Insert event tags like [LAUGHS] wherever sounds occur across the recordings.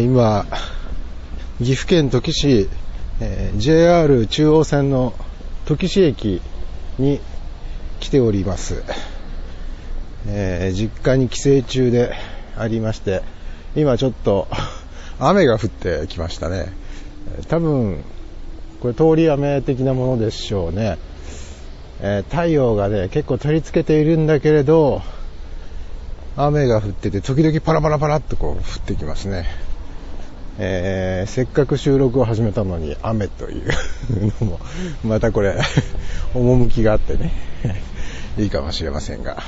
え、今、岐阜県土岐市、えー、JR 中央線の土岐市駅に来ております。えー、実家に帰省中でありまして、今ちょっと [LAUGHS] 雨が降ってきましたね。多分、これ通り雨的なものでしょうね。えー、太陽がね、結構照りつけているんだけれど、雨が降ってて、時々パラパラパラっとこう降ってきますね。えー、せっかく収録を始めたのに雨というのも、またこれ、[LAUGHS] 趣があってね、いいかもしれませんが。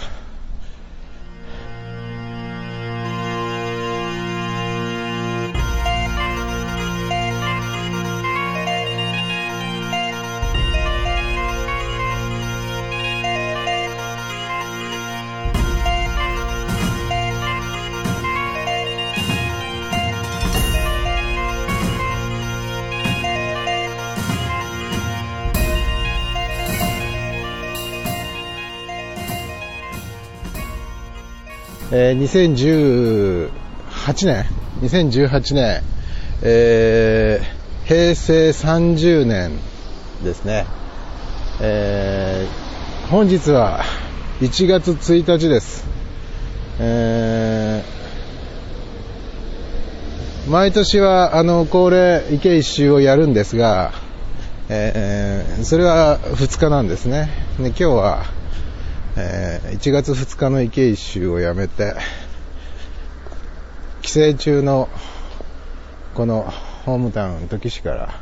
えー、2018年、2018年、えー、平成30年ですね。えー、本日は1月1日です。えー、毎年はあの恒例池一周をやるんですが、えー、それは2日なんですね。で今日はえー、1月2日の池一周をやめて、帰省中のこのホームタウン、土岐市から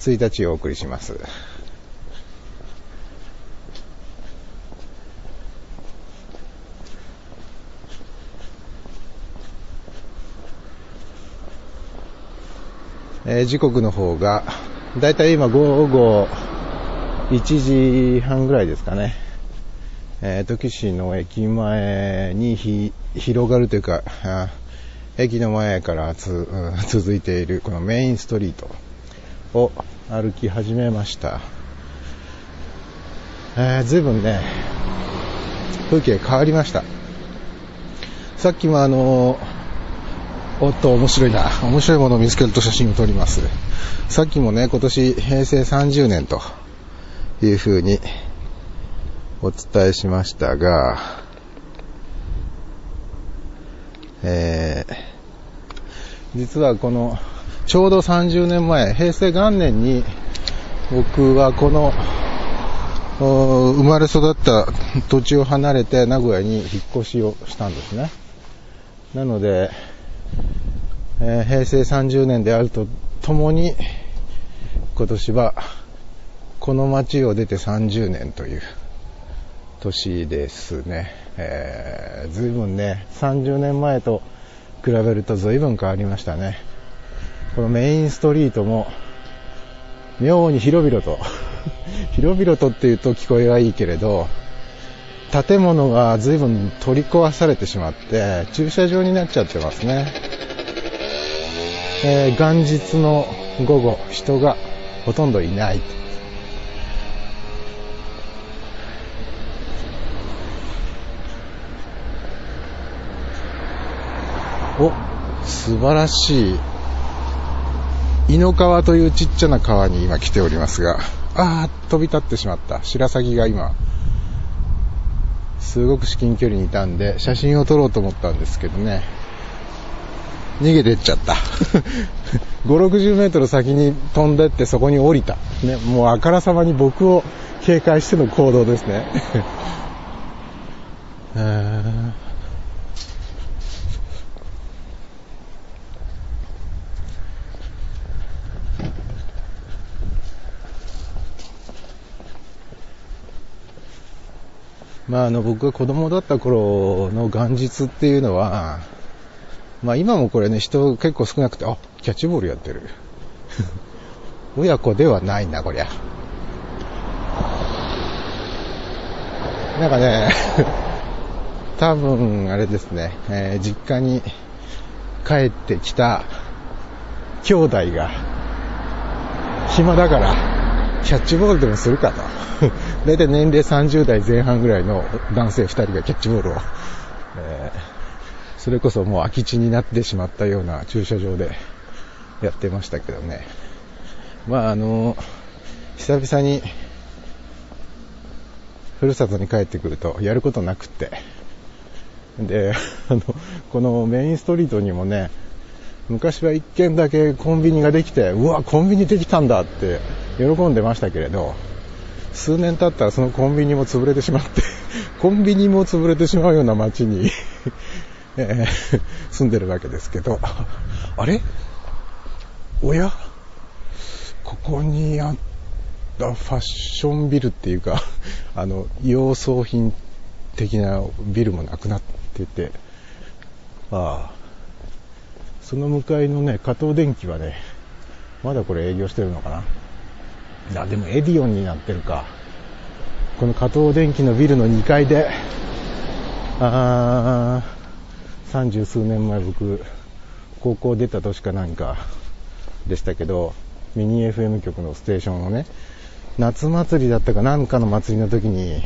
1日お送りします。え、時刻の方が、だいたい今午後1時半ぐらいですかね。えー、土岐市の駅前に広がるというか、駅の前からつ、[LAUGHS] 続いているこのメインストリートを歩き始めました。えー、随分ね、風景変わりました。さっきもあのおっと面白いな。面白いものを見つけると写真を撮ります。さっきもね、今年平成30年という風にお伝えしましたが、えー、実はこの、ちょうど30年前、平成元年に、僕はこの、生まれ育った土地を離れて名古屋に引っ越しをしたんですね。なので、えー、平成30年であるとともに、今年はこの街を出て30年という年ですね。えー、随分ね、30年前と比べると随分変わりましたね。このメインストリートも、妙に広々と [LAUGHS] 広々とって言うと聞こえはいいけれど、建物が随分取り壊されてしまって、駐車場になっちゃってますね。えー、元日の午後、人がほとんどいない。お、素晴らしい。井の川というちっちゃな川に今来ておりますが、あー、飛び立ってしまった。白鷺が今、すごく至近距離にいたんで、写真を撮ろうと思ったんですけどね、逃げてっちゃった。5、60メートル先に飛んでってそこに降りた。ね、もうあからさまに僕を警戒しての行動ですね。[LAUGHS] まあ、あの僕が子供だった頃の元日っていうのは、まあ今もこれね、人結構少なくて、あ、キャッチボールやってる。[LAUGHS] 親子ではないな、こりゃ。なんかね、[LAUGHS] 多分あれですね、えー、実家に帰ってきた兄弟が暇だからキャッチボールでもするかと。大体年齢30代前半ぐらいの男性2人がキャッチボールを、えー、それこそもう空き地になってしまったような駐車場でやってましたけどね。まああの、久々にふるさとに帰ってくるとやることなくって。で、あの、このメインストリートにもね、昔は一軒だけコンビニができて、うわ、コンビニできたんだって喜んでましたけれど、数年経ったらそのコンビニも潰れてしまって [LAUGHS] コンビニも潰れてしまうような街に [LAUGHS] えー、住んでるわけですけど、あれ？おや？ここにあったファッションビルっていうか、[LAUGHS] あの、洋装品的なビルもなくなってて、ああ、その向かいのね、加藤電機はね、まだこれ営業してるのかな。いや、でもエディオンになってるか。この加藤電機のビルの2階で、あー三十数年前僕、高校出た年か何かでしたけど、ミニ FM 局のステーションをね、夏祭りだったか何かの祭りの時に、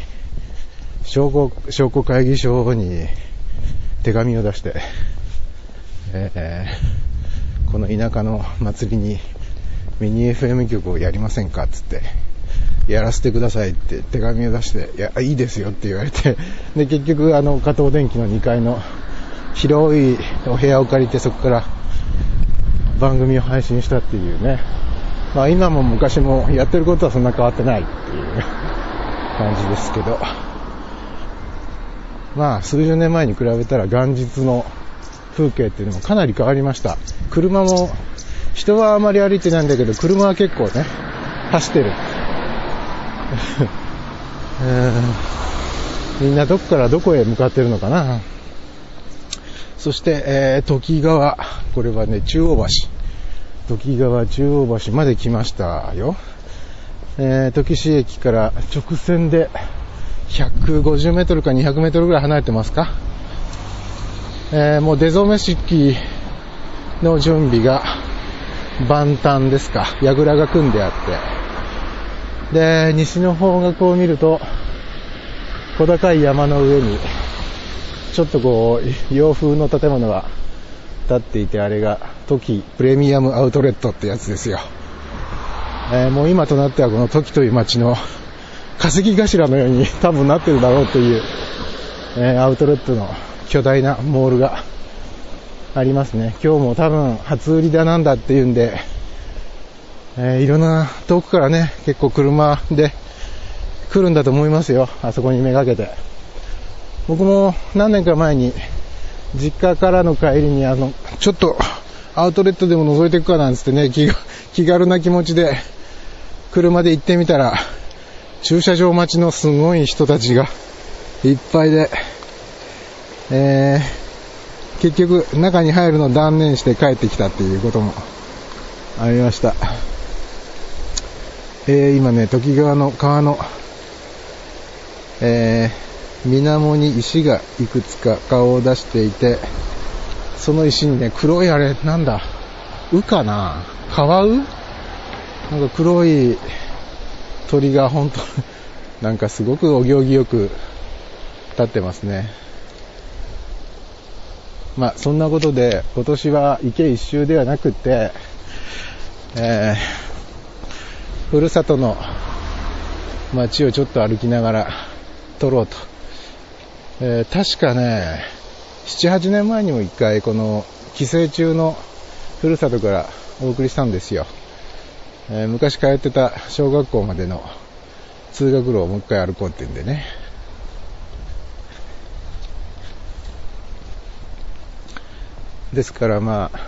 商工、商工会議所に手紙を出して、えー、この田舎の祭りにミニ FM 曲をやりませんかっつって、やらせてくださいって手紙を出して、いや、いいですよって言われて、で、結局、あの、加藤電機の2階の広いお部屋を借りてそこから番組を配信したっていうね。まあ今も昔もやってることはそんな変わってないっていう感じですけど。まあ数十年前に比べたら元日の風景っていうのもかなり変わりました。車も、人はあまり歩いてないんだけど、車は結構ね、走ってる。[LAUGHS] みんなどこからどこへ向かってるのかな。そして、えー、時川、これはね、中央橋。時川中央橋まで来ましたよ。えー、時市駅から直線で150メートルか200メートルぐらい離れてますか。えー、もう出初め式の準備が万端ですか。櫓が組んであって。で、西の方角を見ると、小高い山の上に、ちょっとこう、洋風の建物が建っていて、あれが、時プレミアムアウトレットってやつですよ。えー、もう今となってはこの時という街の化石頭のように多分なってるだろうという、えー、アウトレットの巨大なモールがありますね。今日も多分初売りだなんだっていうんで、えー、いろんな遠くからね、結構車で来るんだと思いますよ。あそこにめがけて。僕も何年か前に実家からの帰りにあの、ちょっとアウトレットでも覗いていくかなんつってね、気気軽な気持ちで車で行ってみたら、駐車場待ちのすごい人たちがいっぱいで、えー、結局中に入るのを断念して帰ってきたっていうこともありました。えー、今ね、時川の川の、えー、水面に石がいくつか顔を出していて、その石にね、黒いあれ、なんだ、うかな？カワウ？なんか黒い鳥が本当なんかすごくお行儀よく立ってますね。まあ、そんなことで、今年は池一周ではなくて、えー、ふるさとの街をちょっと歩きながら撮ろうと。えー、確かね、7、8年前にも一回この帰省中のふるさとからお送りしたんですよ。えー、昔通ってた小学校までの通学路をもう一回歩こうって言うんでね。ですからまあ、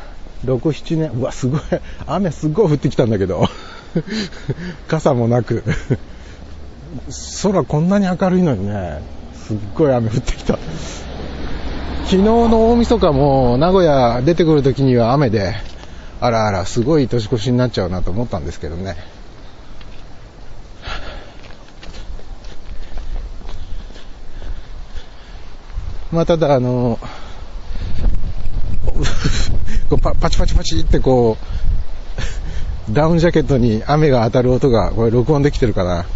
6、7年、うわ、すごい、雨すっごい降ってきたんだけど、[LAUGHS] 傘もなく、空こんなに明るいのにね、すっごい雨降ってきた。昨日の大晦日も名古屋出てくるときには雨で、あらあら、すごい年越しになっちゃうなと思ったんですけどね。まあ、ただ、あの、こうパパチパチパチってこう、[LAUGHS] ダウンジャケットに雨が当たる音が、これ録音できてるかな。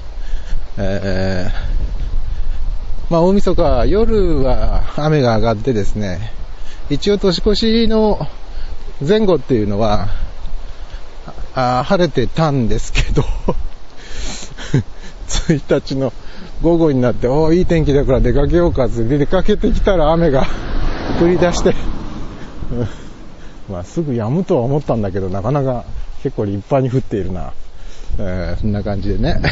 えー、まあ大晦日夜は雨が上がってですね、一応年越しの前後っていうのは、あ晴れてたんですけど、[LAUGHS] 1日の午後になって、おいい天気だから出かけようかって出かけてきたら雨が降り出して、[LAUGHS] まあすぐ止むとは思ったんだけど、なかなか結構立派に降っているな。えー、そんな感じでね。[LAUGHS]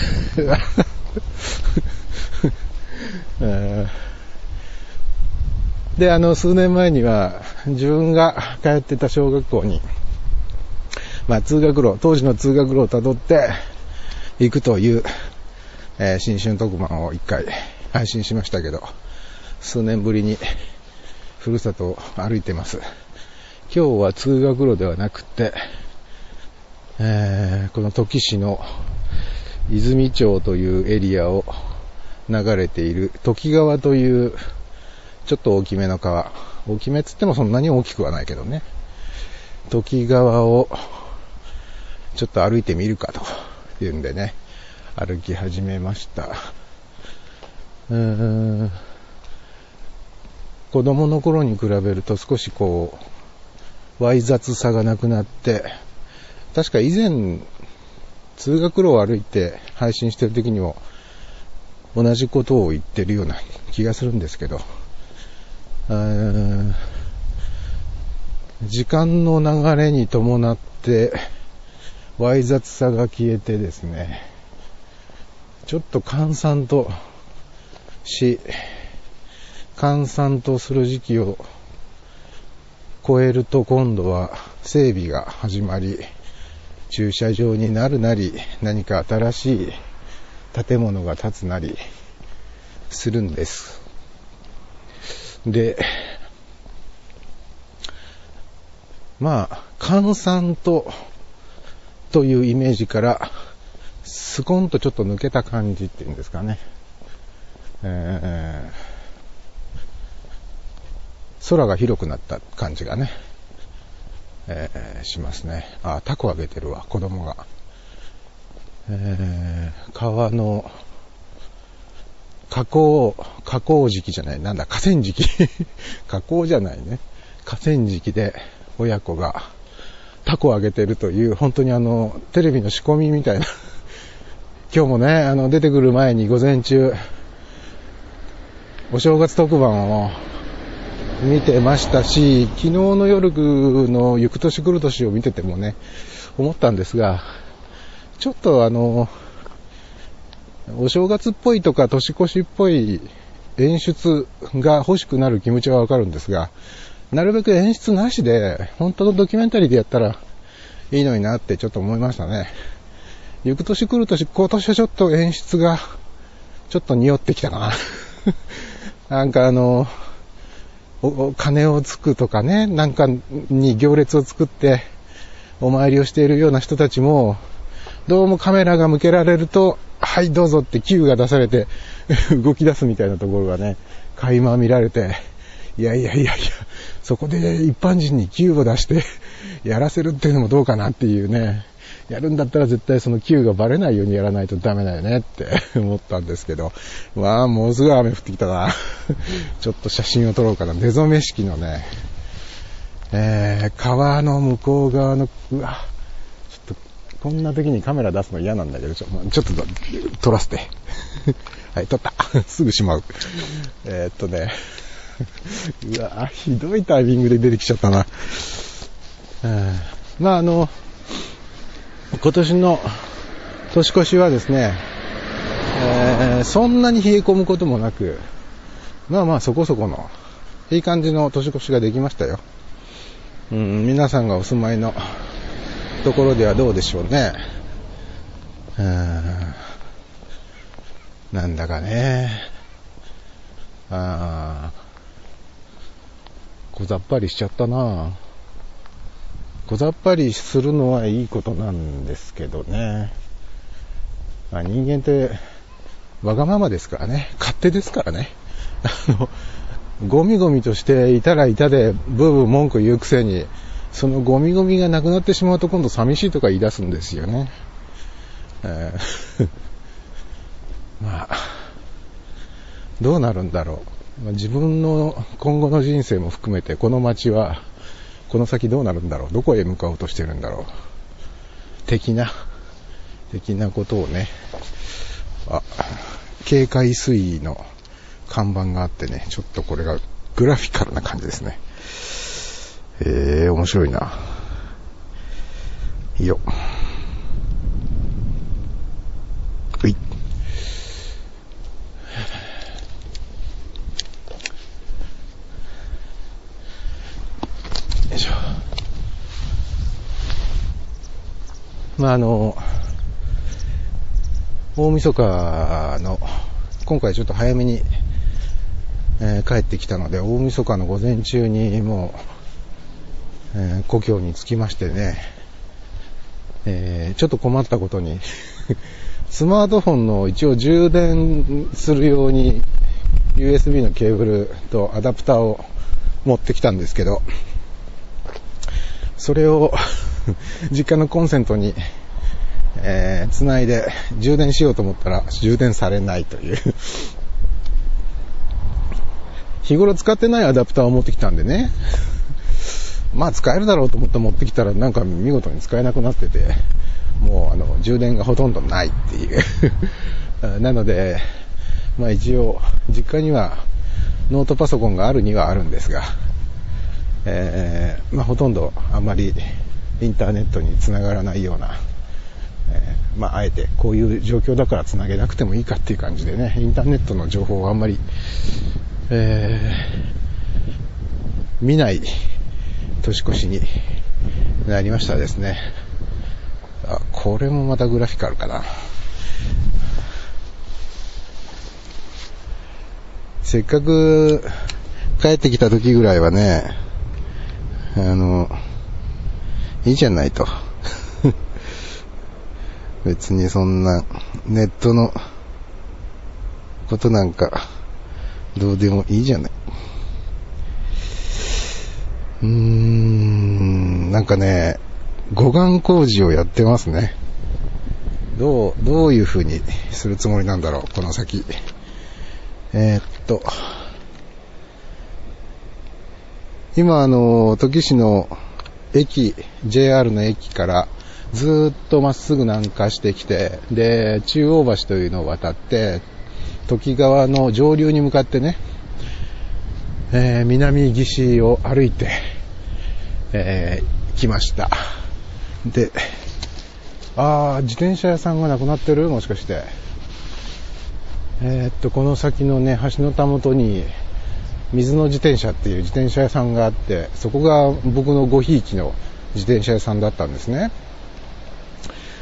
えー、で、あの、数年前には、自分が通ってた小学校に、まあ、通学路、当時の通学路をたどって行くという、えー、新春特番を一回配信しましたけど、数年ぶりに、ふるさとを歩いてます。今日は通学路ではなくて、えー、この土岐市の泉町というエリアを流れている土岐川というちょっと大きめの川。大きめっつってもそんなに大きくはないけどね。土岐川をちょっと歩いてみるかというんでね、歩き始めました。うーん子供の頃に比べると少しこう、わい雑さがなくなって、確か以前、通学路を歩いて配信してる時にも同じことを言ってるような気がするんですけど、時間の流れに伴って、わい雑さが消えてですね、ちょっと閑散とし、閑散とする時期を超えると今度は整備が始まり、駐車場になるなり、何か新しい建物が建つなりするんです。で、まあ、閑散と、というイメージから、スコンとちょっと抜けた感じっていうんですかね。えー、空が広くなった感じがね、えー、しますね。あ、タコあげてるわ、子供が。えー、川の、河口、河口時期じゃない、なんだ、河川敷。[LAUGHS] 河口じゃないね。河川敷で親子がタコをあげてるという、本当にあの、テレビの仕込みみたいな。[LAUGHS] 今日もね、あの、出てくる前に午前中、お正月特番を見てましたし、昨日の夜の行く年来る年を見ててもね、思ったんですが、ちょっとあの、お正月っぽいとか年越しっぽい演出が欲しくなる気持ちはわかるんですが、なるべく演出なしで、本当のドキュメンタリーでやったらいいのになってちょっと思いましたね。行く年来る年、今年はちょっと演出が、ちょっと匂ってきたかな。[LAUGHS] なんかあの、お金をつくとかね、なんかに行列を作ってお参りをしているような人たちも、どうもカメラが向けられると、はいどうぞって球が出されて [LAUGHS] 動き出すみたいなところがね、垣間見られて、いやいやいやいや、そこで一般人に球を出してやらせるっていうのもどうかなっていうね、やるんだったら絶対その Q がバレないようにやらないとダメだよねって [LAUGHS] 思ったんですけど、わあ、ものすごい雨降ってきたな。[LAUGHS] ちょっと写真を撮ろうかな。出初め式のね、えー、川の向こう側の、うわ、ちょっと、こんな時にカメラ出すの嫌なんだけど、ちょちょっと撮らせて。[LAUGHS] はい、撮った。すぐしまう。えー、っとね、うわひどいタイミングで出てきちゃったな。うんまああの、今年の年越しはですね、えー、そんなに冷え込むこともなく、まあまあそこそこの、いい感じの年越しができましたよ。うん、皆さんがお住まいのところではどうでしょうね。うん、なんだかね、あ小ざっぱりしちゃったな小ざっぱりするのはいいことなんですけどね。まあ、人間ってわがままですからね。勝手ですからね。あの、ゴミゴミとしていたらいたでブーブー文句言うくせに、そのゴミゴミがなくなってしまうと今度寂しいとか言い出すんですよね。えー [LAUGHS] まあ、どうなるんだろう。自分の今後の人生も含めて、この街は、この先どうなるんだろう、どこへ向かおうとしてるんだろう、的な、的なことをね、あ、警戒水位の看板があってね、ちょっとこれがグラフィカルな感じですね。えー、面白いな。いいよ。うい。よいしょ。まあ、あの、大晦日の、今回ちょっと早めに、えー、帰ってきたので、大晦日の午前中にもう、えー、故郷に着きましてね、えー、ちょっと困ったことに [LAUGHS] スマートフォンの一応充電するように USB のケーブルとアダプターを持ってきたんですけど、それを [LAUGHS] 実家のコンセントにえー、繋いで充電しようと思ったら充電されないという日頃使ってないアダプターを持ってきたんでね。まあ使えるだろうと思って持ってきたらなんか見事に使えなくなってて、もうあの充電がほとんどないっていう [LAUGHS] なので、まあ一応実家にはノートパソコンがあるにはあるんですが、えー、まあほとんどあんまりインターネットにつながらないようなえー、まあ、あえてこういう状況だから繋げなくてもいいかっていう感じでね、インターネットの情報をあんまり、えー、見ない年越しになりましたですね。あ、これもまたグラフィカルかな。せっかく帰ってきた時ぐらいはね、あの、いいじゃないと。[LAUGHS] 別にそんなネットのことなんかどうでもいいじゃない。うーん、なんかね、護岸工事をやってますね。どう、どういう風にするつもりなんだろう、この先。えー、っと、今あの、時市の駅、JR の駅からずっとまっすぐ南下してきて、で、中央橋というのを渡って、時川の上流に向かってね、えー、南岸を歩いて、えー、来ました。で、あー、自転車屋さんがなくなってる？もしかして。えー、っと、この先のね、橋のたもとに、水の自転車っていう自転車屋さんがあって、そこが僕のごひいきの自転車屋さんだったんですね。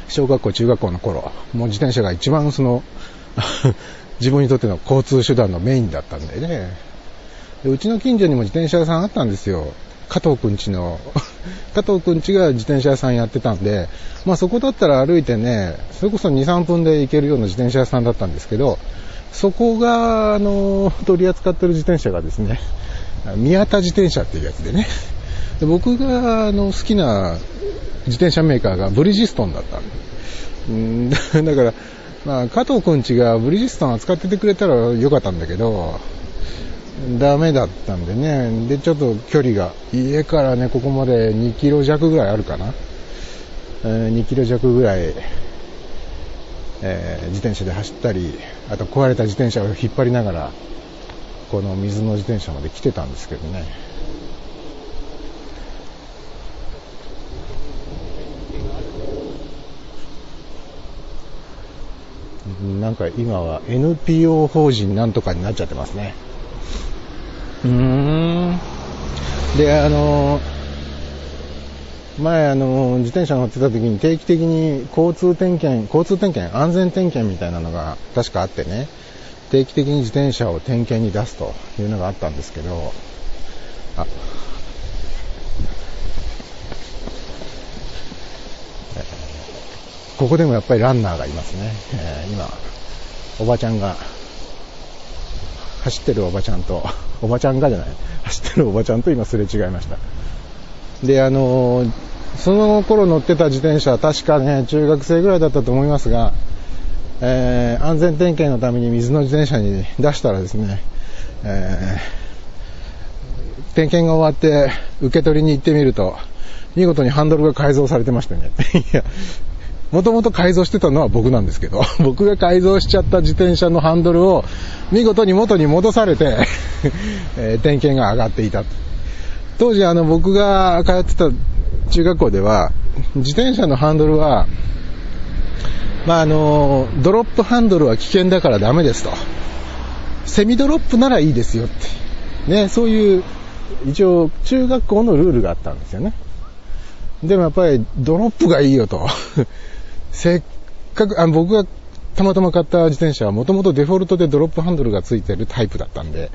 小学校、中学校の頃、もう自転車が一番その [LAUGHS] 自分にとっての交通手段のメインだったんでね。でうちの近所にも自転車屋さんあったんですよ。加藤くんちの [LAUGHS] 加藤くんちが自転車屋さんやってたんで、まあそこだったら歩いてね、それこそ2、3分で行けるような自転車屋さんだったんですけど、そこが、あの、[LAUGHS] 取り扱ってる自転車がですね、宮田自転車っていうやつでね、で僕があの好きな自転車メーカーがブリヂストンだったん [LAUGHS] だから、まあ、加藤くんちがブリヂストン扱っててくれたらよかったんだけど、ダメだったんでね。で、ちょっと距離が、家からね、ここまで2キロ弱ぐらいあるかな。えー、2キロ弱ぐらい、えー、自転車で走ったり、あと壊れた自転車を引っ張りながら、この水の自転車まで来てたんですけどね。なんか今は NPO 法人なんとかになっちゃってますね。うーん。で、あの、前あの、自転車乗ってた時に定期的に交通点検、交通点検、安全点検みたいなのが確かあってね、定期的に自転車を点検に出すというのがあったんですけど、あ、ここでもやっぱりランナーがいますね。えー、今、おばちゃんが、走ってるおばちゃんと、おばちゃんがじゃない、走ってるおばちゃんと今すれ違いました。で、あのー、その頃乗ってた自転車は確かね、中学生ぐらいだったと思いますが、えー、安全点検のために水の自転車に出したらですね、えー、点検が終わって受け取りに行ってみると、見事にハンドルが改造されてましたね。[LAUGHS] いや、もともと改造してたのは僕なんですけど、[LAUGHS] 僕が改造しちゃった自転車のハンドルを見事に元に戻されて [LAUGHS] えー、点検が上がっていた。当時あの僕が通ってた中学校では、自転車のハンドルは、まああの、ドロップハンドルは危険だからダメですと。セミドロップならいいですよって。ね、そういう、一応中学校のルールがあったんですよね。でもやっぱりドロップがいいよと。[LAUGHS] せっかく、あ僕がたまたま買った自転車はもともとデフォルトでドロップハンドルがついてるタイプだったんで、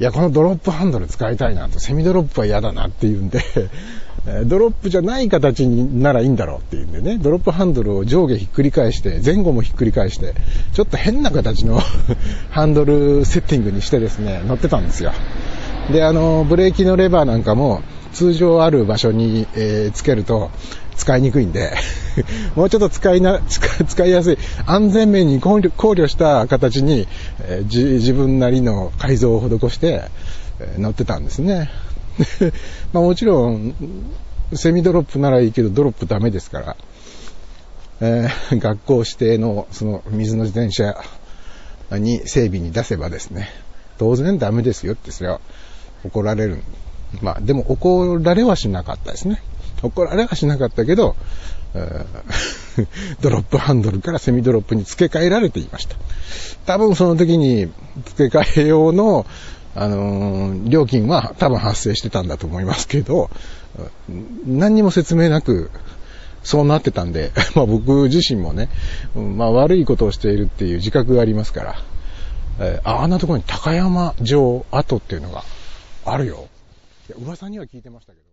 いや、このドロップハンドル使いたいなと、セミドロップは嫌だなっていうんで [LAUGHS] ドロップじゃない形にならいいんだろうっていうんでね、ドロップハンドルを上下ひっくり返して、前後もひっくり返して、ちょっと変な形の [LAUGHS] ハンドルセッティングにしてですね、乗ってたんですよ。で、あの、ブレーキのレバーなんかも、通常ある場所に、えー、つけると使いにくいんで [LAUGHS] もうちょっと使いな、使いやすい、安全面に考慮した形に、えー、自分なりの改造を施して、えー、乗ってたんですね。[LAUGHS] まあもちろん、セミドロップならいいけど、ドロップダメですから、えー、[LAUGHS] 学校指定のその水の自転車に整備に出せばですね、当然ダメですよってそれは怒られる。まあでも怒られはしなかったですね。怒られはしなかったけど、[LAUGHS] ドロップハンドルからセミドロップに付け替えられていました。多分その時に付け替え用の、あのー、料金は多分発生してたんだと思いますけど、何にも説明なく、そうなってたんで、[LAUGHS] まあ僕自身もね、まあ悪いことをしているっていう自覚がありますから、え、あ、んなところに高山城跡っていうのがあるよ。いや、噂には聞いてましたけど。